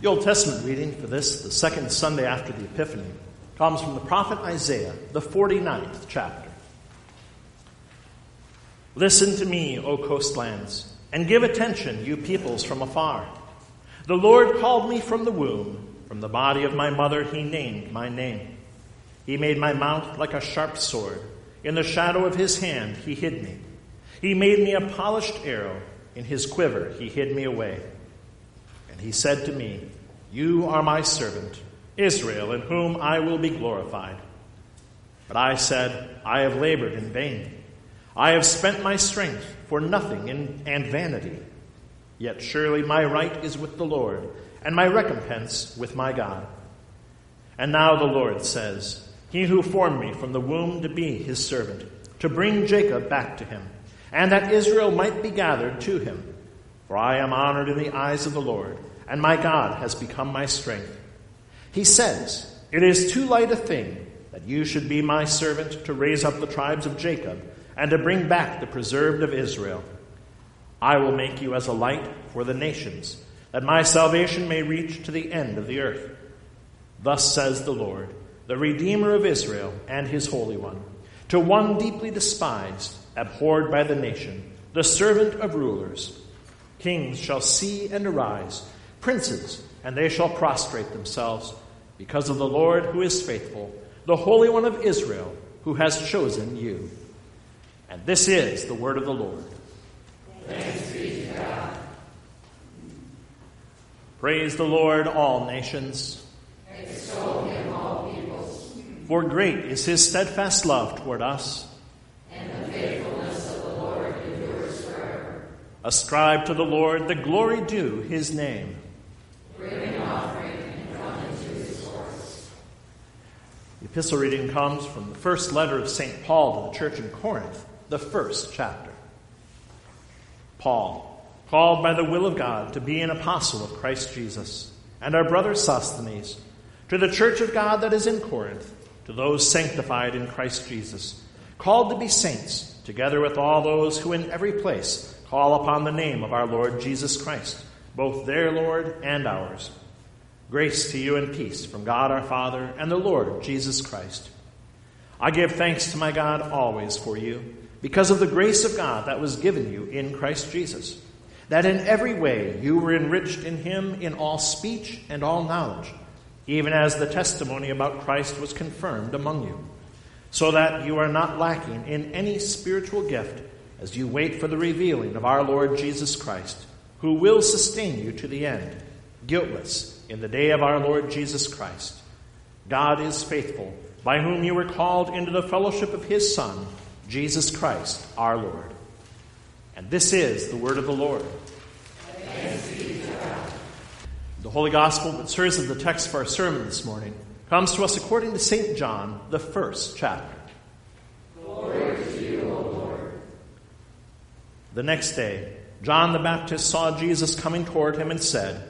The Old Testament reading for this, the second Sunday after the Epiphany, comes from the prophet Isaiah, the 49th chapter. Listen to me, O coastlands, and give attention, you peoples from afar. The Lord called me from the womb, from the body of my mother, he named my name. He made my mouth like a sharp sword. In the shadow of his hand, he hid me. He made me a polished arrow. In his quiver, he hid me away. And he said to me, You are my servant, Israel, in whom I will be glorified. But I said, I have labored in vain. I have spent my strength for nothing and vanity. Yet surely my right is with the Lord, and my recompense with my God. And now the Lord says, He who formed me from the womb to be his servant, to bring Jacob back to him, and that Israel might be gathered to him. For I am honored in the eyes of the Lord, and my God has become my strength. He says, It is too light a thing that you should be my servant to raise up the tribes of Jacob and to bring back the preserved of Israel. I will make you as a light for the nations, that my salvation may reach to the end of the earth. Thus says the Lord, the Redeemer of Israel and his Holy One, to one deeply despised, abhorred by the nation, the servant of rulers. Kings shall see and arise, princes, and they shall prostrate themselves, because of the Lord who is faithful, the Holy One of Israel, who has chosen you. And this is the word of the Lord. Praise the Lord, all nations. Extol him, all peoples. For great is his steadfast love toward us. And the faithfulness of the Lord endures forever. Ascribe to the Lord the glory due his name. Bring an offering and come into his courts. The epistle reading comes from the first letter of St. Paul to the church in Corinth the first chapter. Paul, called by the will of God to be an apostle of Christ Jesus, and our brother Sosthenes, to the church of God that is in Corinth, to those sanctified in Christ Jesus, called to be saints, together with all those who in every place call upon the name of our Lord Jesus Christ, both their Lord and ours. Grace to you and peace from God our Father and the Lord Jesus Christ. I give thanks to my God always for you because of the grace of God that was given you in Christ Jesus, that in every way you were enriched in him in all speech and all knowledge, even as the testimony about Christ was confirmed among you, so that you are not lacking in any spiritual gift as you wait for the revealing of our Lord Jesus Christ, who will sustain you to the end, guiltless in the day of our Lord Jesus Christ. God is faithful, by whom you were called into the fellowship of his Son Jesus Christ, our Lord. And this is the word of the Lord. The Holy Gospel that serves as the text for our sermon this morning comes to us according to St. John, the first chapter. The next day, John the Baptist saw Jesus coming toward him and said,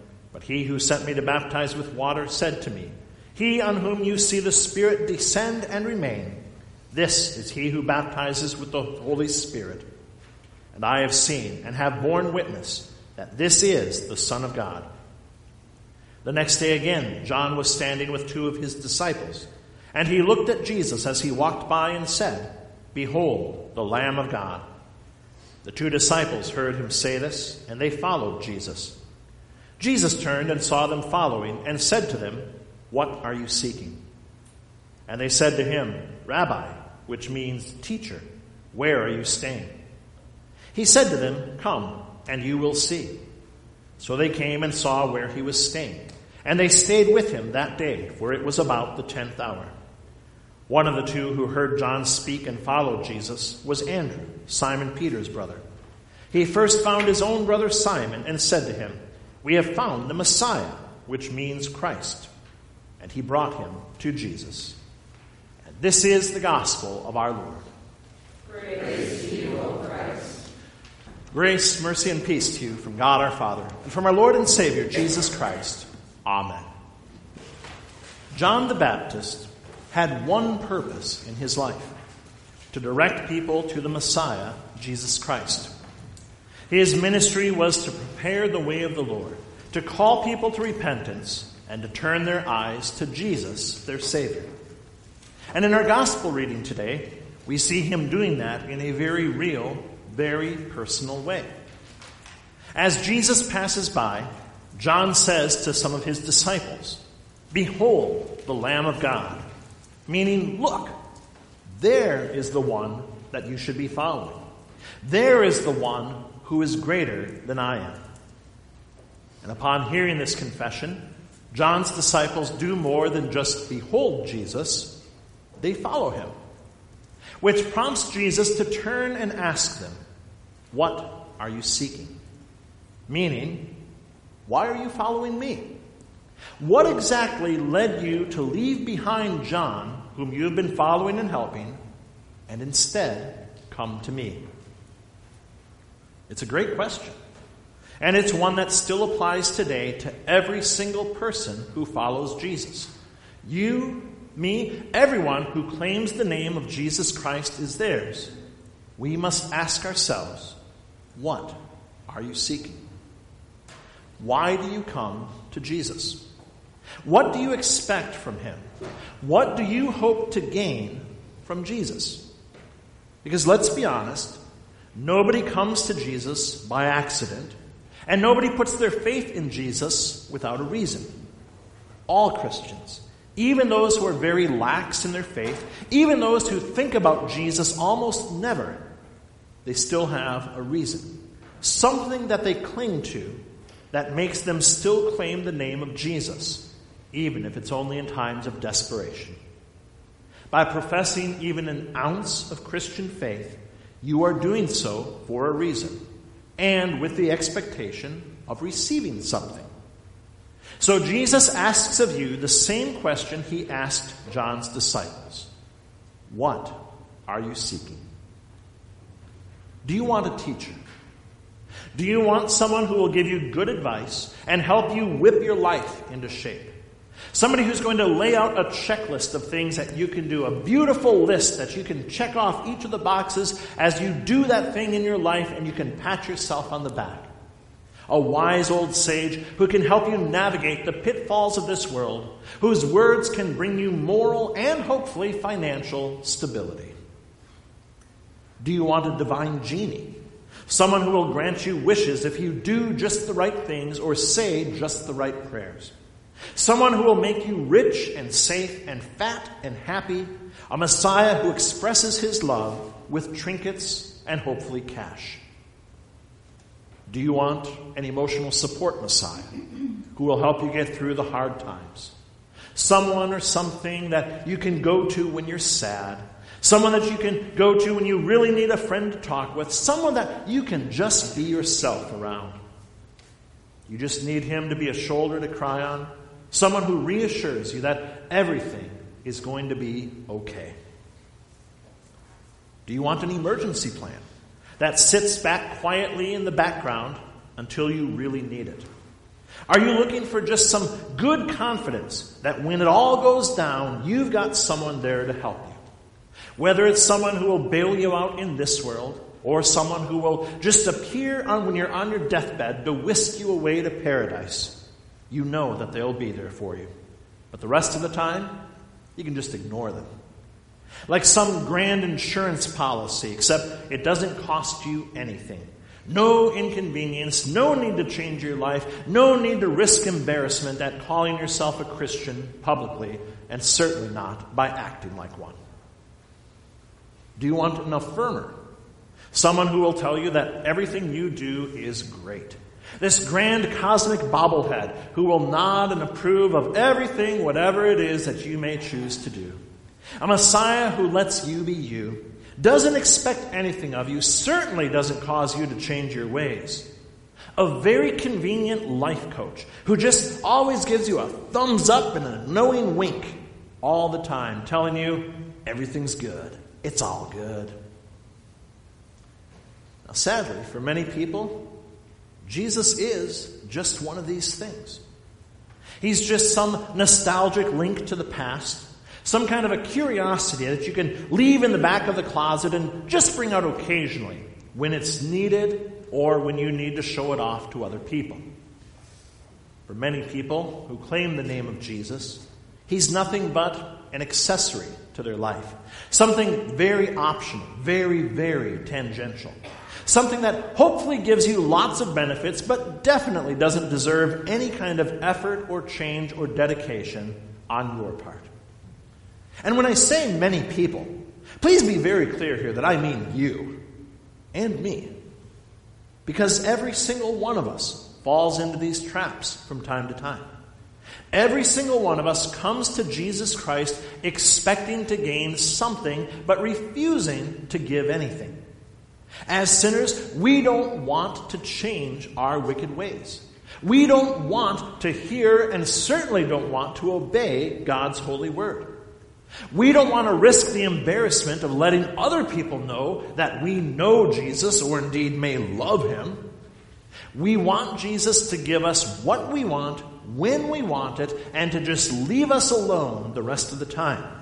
but he who sent me to baptize with water said to me, He on whom you see the Spirit descend and remain, this is he who baptizes with the Holy Spirit. And I have seen and have borne witness that this is the Son of God. The next day again, John was standing with two of his disciples, and he looked at Jesus as he walked by and said, Behold, the Lamb of God. The two disciples heard him say this, and they followed Jesus. Jesus turned and saw them following, and said to them, What are you seeking? And they said to him, Rabbi, which means teacher, where are you staying? He said to them, Come, and you will see. So they came and saw where he was staying. And they stayed with him that day, for it was about the tenth hour. One of the two who heard John speak and followed Jesus was Andrew, Simon Peter's brother. He first found his own brother Simon and said to him, We have found the Messiah, which means Christ. and he brought him to Jesus. And this is the gospel of our Lord. Praise to you, O Christ. Grace, mercy, and peace to you from God our Father and from our Lord and Savior, Jesus Christ. Amen. John the Baptist had one purpose in his life to direct people to the Messiah, Jesus Christ. His ministry was to prepare the way of the Lord, to call people to repentance, and to turn their eyes to Jesus, their Savior. And in our gospel reading today, we see him doing that in a very real, very personal way. As Jesus passes by, John says to some of his disciples, Behold the Lamb of God, meaning, look, there is the one that you should be following. There is the one who is greater than I am. And upon hearing this confession, John's disciples do more than just behold Jesus, they follow him. Which prompts Jesus to turn and ask them, What are you seeking? Meaning, why are you following me? What exactly led you to leave behind John, whom you have been following and helping, and instead come to me? It's a great question. And it's one that still applies today to every single person who follows Jesus. You, me, everyone who claims the name of Jesus Christ is theirs. We must ask ourselves, what are you seeking? Why do you come to Jesus? What do you expect from him? What do you hope to gain from Jesus? Because let's be honest, Nobody comes to Jesus by accident, and nobody puts their faith in Jesus without a reason. All Christians, even those who are very lax in their faith, even those who think about Jesus almost never, they still have a reason. Something that they cling to that makes them still claim the name of Jesus, even if it's only in times of desperation. By professing even an ounce of Christian faith, you are doing so for a reason and with the expectation of receiving something. So Jesus asks of you the same question he asked John's disciples What are you seeking? Do you want a teacher? Do you want someone who will give you good advice and help you whip your life into shape? Somebody who's going to lay out a checklist of things that you can do, a beautiful list that you can check off each of the boxes as you do that thing in your life and you can pat yourself on the back. A wise old sage who can help you navigate the pitfalls of this world, whose words can bring you moral and hopefully financial stability. Do you want a divine genie? Someone who will grant you wishes if you do just the right things or say just the right prayers. Someone who will make you rich and safe and fat and happy. A Messiah who expresses his love with trinkets and hopefully cash. Do you want an emotional support Messiah who will help you get through the hard times? Someone or something that you can go to when you're sad. Someone that you can go to when you really need a friend to talk with. Someone that you can just be yourself around. You just need him to be a shoulder to cry on Someone who reassures you that everything is going to be okay. Do you want an emergency plan that sits back quietly in the background until you really need it? Are you looking for just some good confidence that when it all goes down, you've got someone there to help you? Whether it's someone who will bail you out in this world, or someone who will just appear on when you're on your deathbed to whisk you away to paradise you know that they'll be there for you. But the rest of the time, you can just ignore them. Like some grand insurance policy, except it doesn't cost you anything. No inconvenience, no need to change your life, no need to risk embarrassment at calling yourself a Christian publicly, and certainly not by acting like one. Do you want an affirmer? Someone who will tell you that everything you do is great. This grand cosmic bobblehead who will nod and approve of everything, whatever it is that you may choose to do. A Messiah who lets you be you, doesn't expect anything of you, certainly doesn't cause you to change your ways. A very convenient life coach who just always gives you a thumbs up and a knowing wink all the time, telling you everything's good. It's all good. Now, sadly, for many people, Jesus is just one of these things. He's just some nostalgic link to the past, some kind of a curiosity that you can leave in the back of the closet and just bring out occasionally when it's needed or when you need to show it off to other people. For many people who claim the name of Jesus, he's nothing but an accessory to their life, something very optional, very, very tangential. Something that hopefully gives you lots of benefits, but definitely doesn't deserve any kind of effort or change or dedication on your part. And when I say many people, please be very clear here that I mean you and me. Because every single one of us falls into these traps from time to time. Every single one of us comes to Jesus Christ expecting to gain something, but refusing to give anything. As sinners, we don't want to change our wicked ways. We don't want to hear and certainly don't want to obey God's holy word. We don't want to risk the embarrassment of letting other people know that we know Jesus or indeed may love him. We want Jesus to give us what we want, when we want it, and to just leave us alone the rest of the time.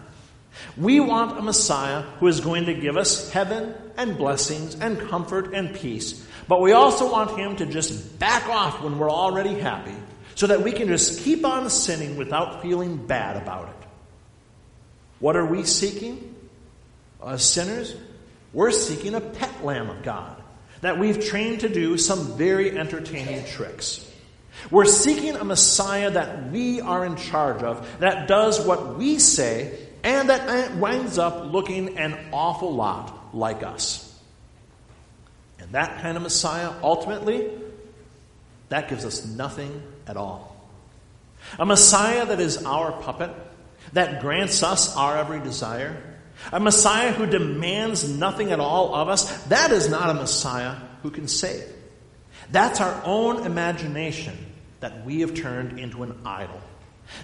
We want a Messiah who is going to give us heaven and blessings and comfort and peace, but we also want him to just back off when we're already happy so that we can just keep on sinning without feeling bad about it. What are we seeking? As sinners, we're seeking a pet lamb of God that we've trained to do some very entertaining tricks. We're seeking a Messiah that we are in charge of, that does what we say and that winds up looking an awful lot like us. And that kind of Messiah, ultimately, that gives us nothing at all. A Messiah that is our puppet, that grants us our every desire, a Messiah who demands nothing at all of us, that is not a Messiah who can save. That's our own imagination that we have turned into an idol.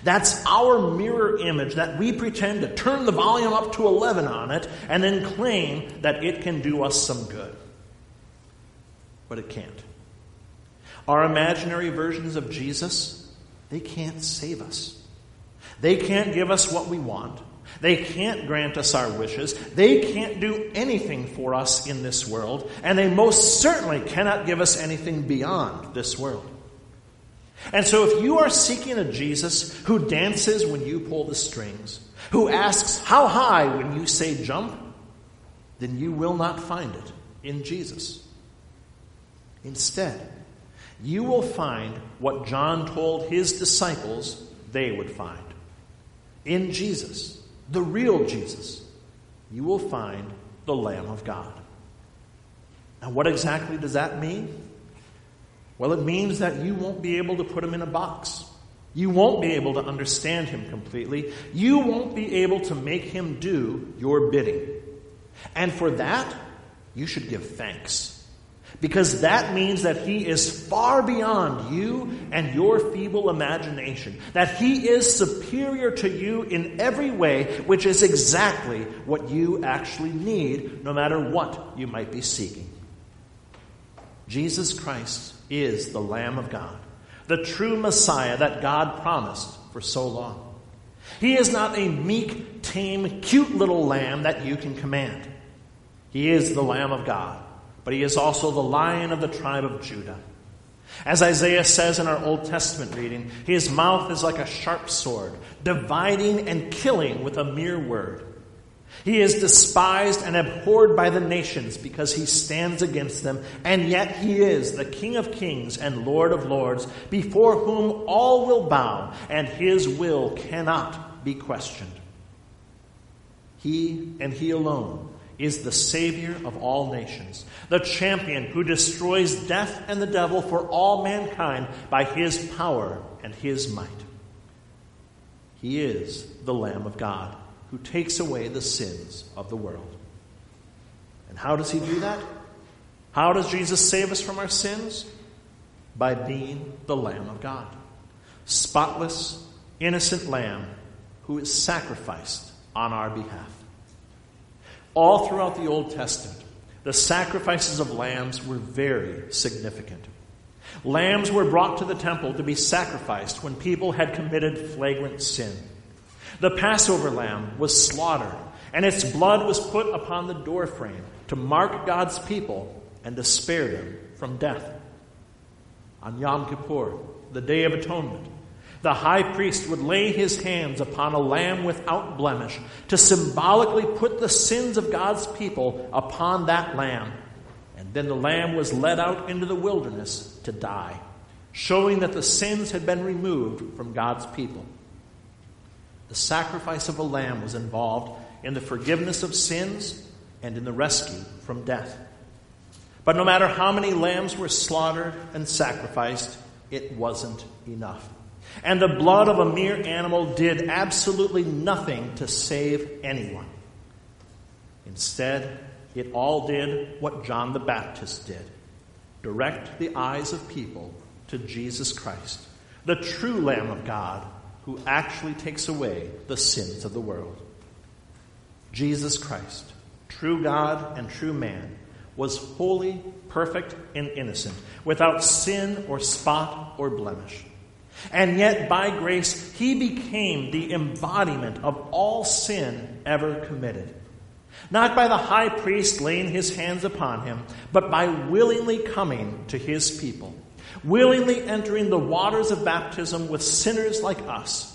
That's our mirror image that we pretend to turn the volume up to 11 on it and then claim that it can do us some good. But it can't. Our imaginary versions of Jesus, they can't save us. They can't give us what we want. They can't grant us our wishes. They can't do anything for us in this world. And they most certainly cannot give us anything beyond this world. And so, if you are seeking a Jesus who dances when you pull the strings, who asks how high when you say jump, then you will not find it in Jesus. Instead, you will find what John told his disciples they would find. In Jesus, the real Jesus, you will find the Lamb of God. And what exactly does that mean? Well, it means that you won't be able to put him in a box. You won't be able to understand him completely. You won't be able to make him do your bidding. And for that, you should give thanks. Because that means that he is far beyond you and your feeble imagination. That he is superior to you in every way, which is exactly what you actually need, no matter what you might be seeking. Jesus Christ is the Lamb of God, the true Messiah that God promised for so long. He is not a meek, tame, cute little lamb that you can command. He is the Lamb of God, but he is also the Lion of the tribe of Judah. As Isaiah says in our Old Testament reading, his mouth is like a sharp sword, dividing and killing with a mere word. He is despised and abhorred by the nations because he stands against them, and yet he is the King of kings and Lord of lords, before whom all will bow, and his will cannot be questioned. He and he alone is the Savior of all nations, the champion who destroys death and the devil for all mankind by his power and his might. He is the Lamb of God who takes away the sins of the world. And how does he do that? How does Jesus save us from our sins? by being the Lamb of God. Spotless, innocent Lamb who is sacrificed on our behalf. All throughout the Old Testament, the sacrifices of lambs were very significant. Lambs were brought to the temple to be sacrificed when people had committed flagrant sin. The Passover lamb was slaughtered, and its blood was put upon the doorframe to mark God's people and to spare them from death. On Yom Kippur, the Day of Atonement, the high priest would lay his hands upon a lamb without blemish to symbolically put the sins of God's people upon that lamb. And then the lamb was led out into the wilderness to die, showing that the sins had been removed from God's people. The sacrifice of a lamb was involved in the forgiveness of sins and in the rescue from death. But no matter how many lambs were slaughtered and sacrificed, it wasn't enough. And the blood of a mere animal did absolutely nothing to save anyone. Instead, it all did what John the Baptist did direct the eyes of people to Jesus Christ, the true Lamb of God who actually takes away the sins of the world. Jesus Christ, true God and true man, was holy, perfect, and innocent, without sin or spot or blemish. And yet, by grace, he became the embodiment of all sin ever committed. Not by the high priest laying his hands upon him, but by willingly coming to his people, willingly entering the waters of baptism with sinners like us,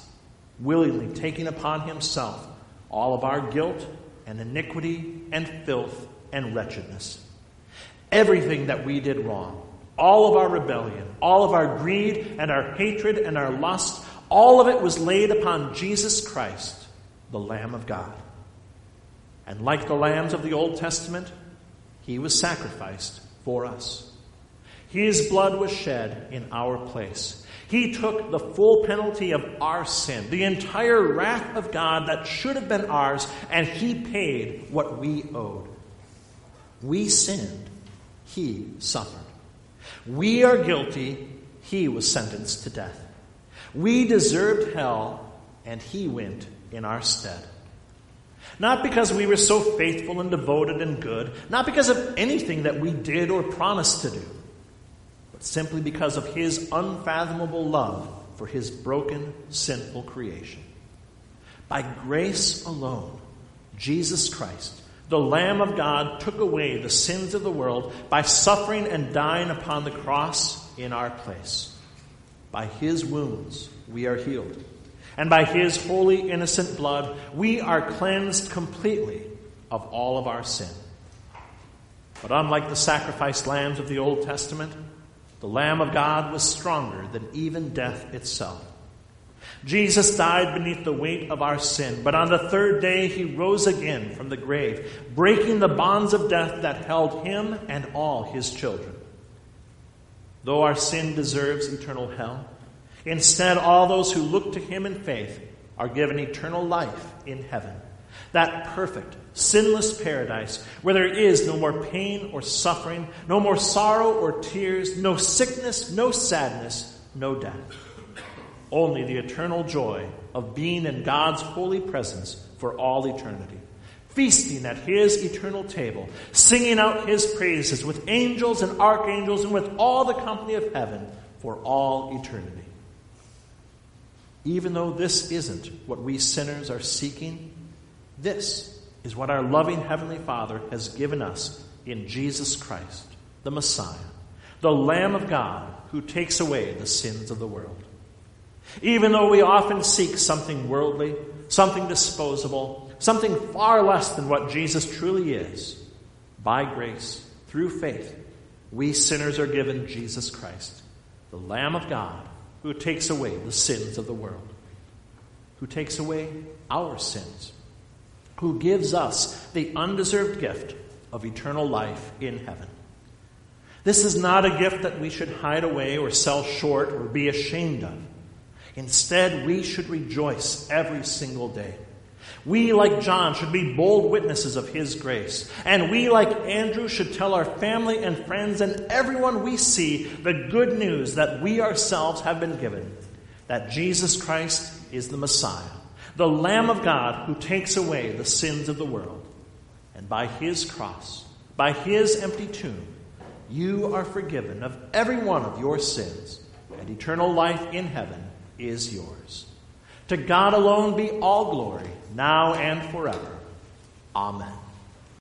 willingly taking upon himself all of our guilt and iniquity and filth and wretchedness. Everything that we did wrong, all of our rebellion, all of our greed and our hatred and our lust, all of it was laid upon Jesus Christ, the Lamb of God. And like the lambs of the Old Testament, he was sacrificed for us. His blood was shed in our place. He took the full penalty of our sin, the entire wrath of God that should have been ours, and he paid what we owed. We sinned, he suffered. We are guilty. He was sentenced to death. We deserved hell, and he went in our stead. Not because we were so faithful and devoted and good, not because of anything that we did or promised to do, simply because of his unfathomable love for his broken, sinful creation. By grace alone, Jesus Christ the Lamb of God took away the sins of the world by suffering and dying upon the cross in our place. By his wounds we are healed. And by his holy, innocent blood, we are cleansed completely of all of our sin. But unlike the sacrificed lambs of the Old Testament, the Lamb of God was stronger than even death itself. Jesus died beneath the weight of our sin, but on the third day he rose again from the grave, breaking the bonds of death that held him and all his children. Though our sin deserves eternal hell, instead all those who look to him in faith are given eternal life in heaven. That perfect, sinless paradise where there is no more pain or suffering, no more sorrow or tears, no sickness, no sadness, no death only the eternal joy of being in God's holy presence for all eternity, feasting at His eternal table, singing out His praises with angels and archangels and with all the company of heaven for all eternity. Even though this isn't what we sinners are seeking, this is what our loving Heavenly Father has given us in Jesus Christ, the Messiah, the Lamb of God who takes away the sins of the world. Even though we often seek something worldly, something disposable, something far less than what Jesus truly is, by grace, through faith, we sinners are given Jesus Christ, the Lamb of God, who takes away the sins of the world, who takes away our sins, who gives us the undeserved gift of eternal life in heaven. This is not a gift that we should hide away or sell short or be ashamed of. Instead, we should rejoice every single day. We, like John, should be bold witnesses of His grace. And we, like Andrew, should tell our family and friends and everyone we see the good news that we ourselves have been given that Jesus Christ is the Messiah, the Lamb of God who takes away the sins of the world. And by His cross, by His empty tomb, you are forgiven of every one of your sins, and eternal life in heaven is yours. To God alone be all glory, now and forever. Amen.